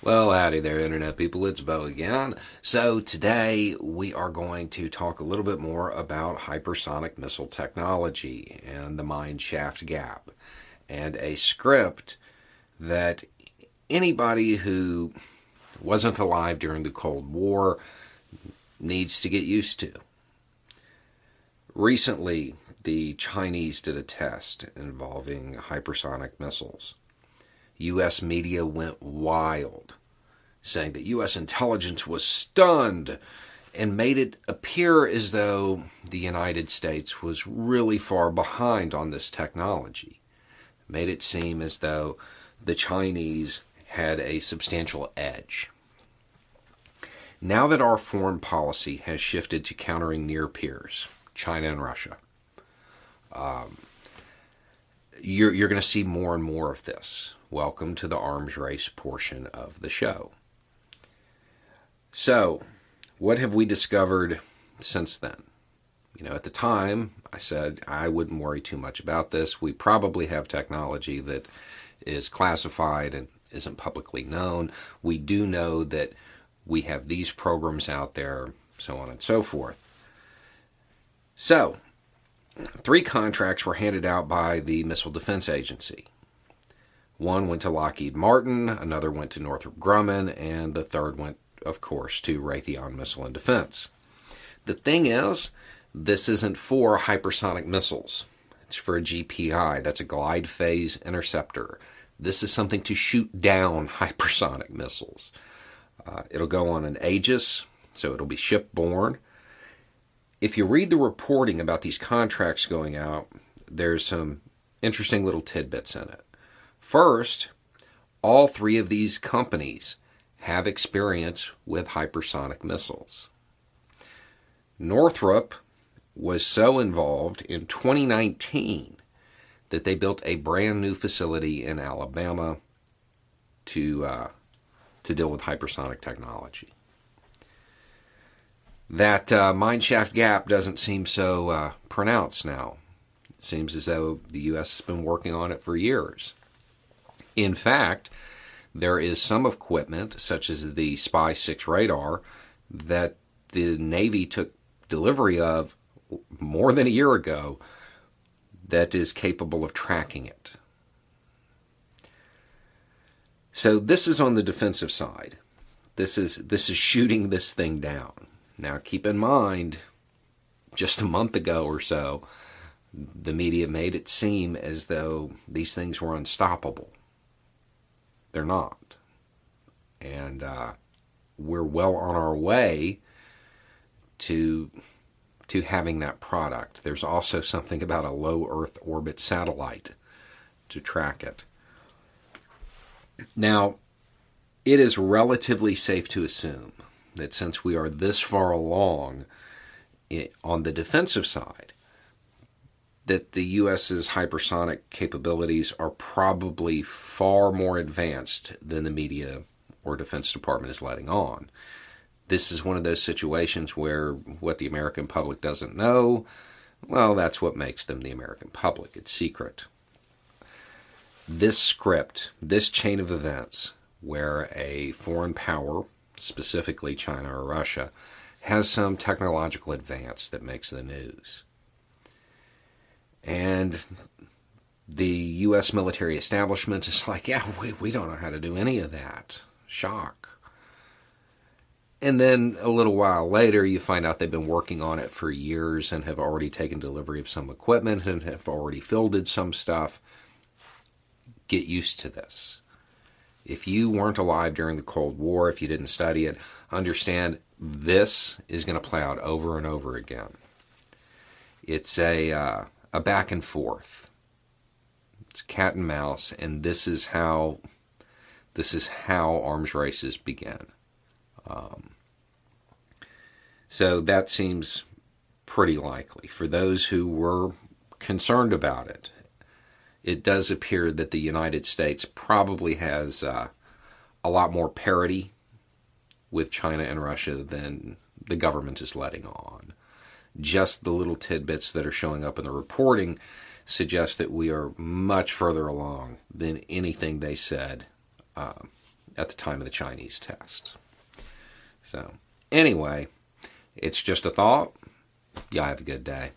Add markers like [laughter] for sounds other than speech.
Well, howdy there, Internet people. It's Beau again. So, today we are going to talk a little bit more about hypersonic missile technology and the mine shaft gap, and a script that anybody who wasn't alive during the Cold War needs to get used to. Recently, the Chinese did a test involving hypersonic missiles. U.S. media went wild, saying that U.S. intelligence was stunned and made it appear as though the United States was really far behind on this technology. Made it seem as though the Chinese had a substantial edge. Now that our foreign policy has shifted to countering near peers, China and Russia, um, you're, you're going to see more and more of this. Welcome to the arms race portion of the show. So, what have we discovered since then? You know, at the time, I said I wouldn't worry too much about this. We probably have technology that is classified and isn't publicly known. We do know that we have these programs out there, so on and so forth. So, three contracts were handed out by the Missile Defense Agency. One went to Lockheed Martin, another went to Northrop Grumman, and the third went, of course, to Raytheon Missile and Defense. The thing is, this isn't for hypersonic missiles. It's for a GPI. That's a glide phase interceptor. This is something to shoot down [laughs] hypersonic missiles. Uh, it'll go on an Aegis, so it'll be shipborne. If you read the reporting about these contracts going out, there's some interesting little tidbits in it. First, all three of these companies have experience with hypersonic missiles. Northrop was so involved in 2019 that they built a brand new facility in Alabama to uh, to deal with hypersonic technology. That uh, mineshaft gap doesn't seem so uh, pronounced now. It seems as though the U.S. has been working on it for years. In fact, there is some equipment, such as the SPY-6 radar, that the Navy took delivery of more than a year ago that is capable of tracking it. So this is on the defensive side. This is this is shooting this thing down. Now keep in mind just a month ago or so the media made it seem as though these things were unstoppable. They're not. And uh, we're well on our way to to having that product. There's also something about a low Earth orbit satellite to track it. Now, it is relatively safe to assume that since we are this far along on the defensive side, that the U.S.'s hypersonic capabilities are probably far more advanced than the media or Defense Department is letting on. This is one of those situations where what the American public doesn't know, well, that's what makes them the American public. It's secret this script, this chain of events, where a foreign power, specifically China or Russia, has some technological advance that makes the news. And the U.S. military establishment is like, yeah, we, we don't know how to do any of that. Shock. And then a little while later, you find out they've been working on it for years and have already taken delivery of some equipment and have already fielded some stuff get used to this. If you weren't alive during the Cold War, if you didn't study it, understand this is going to play out over and over again. It's a uh, a back and forth. It's cat and mouse, and this is how this is how arms races begin. Um, so that seems pretty likely for those who were concerned about it it does appear that the United States probably has uh, a lot more parity with China and Russia than the government is letting on. Just the little tidbits that are showing up in the reporting suggest that we are much further along than anything they said uh, at the time of the Chinese test. So, anyway, it's just a thought. Y'all have a good day.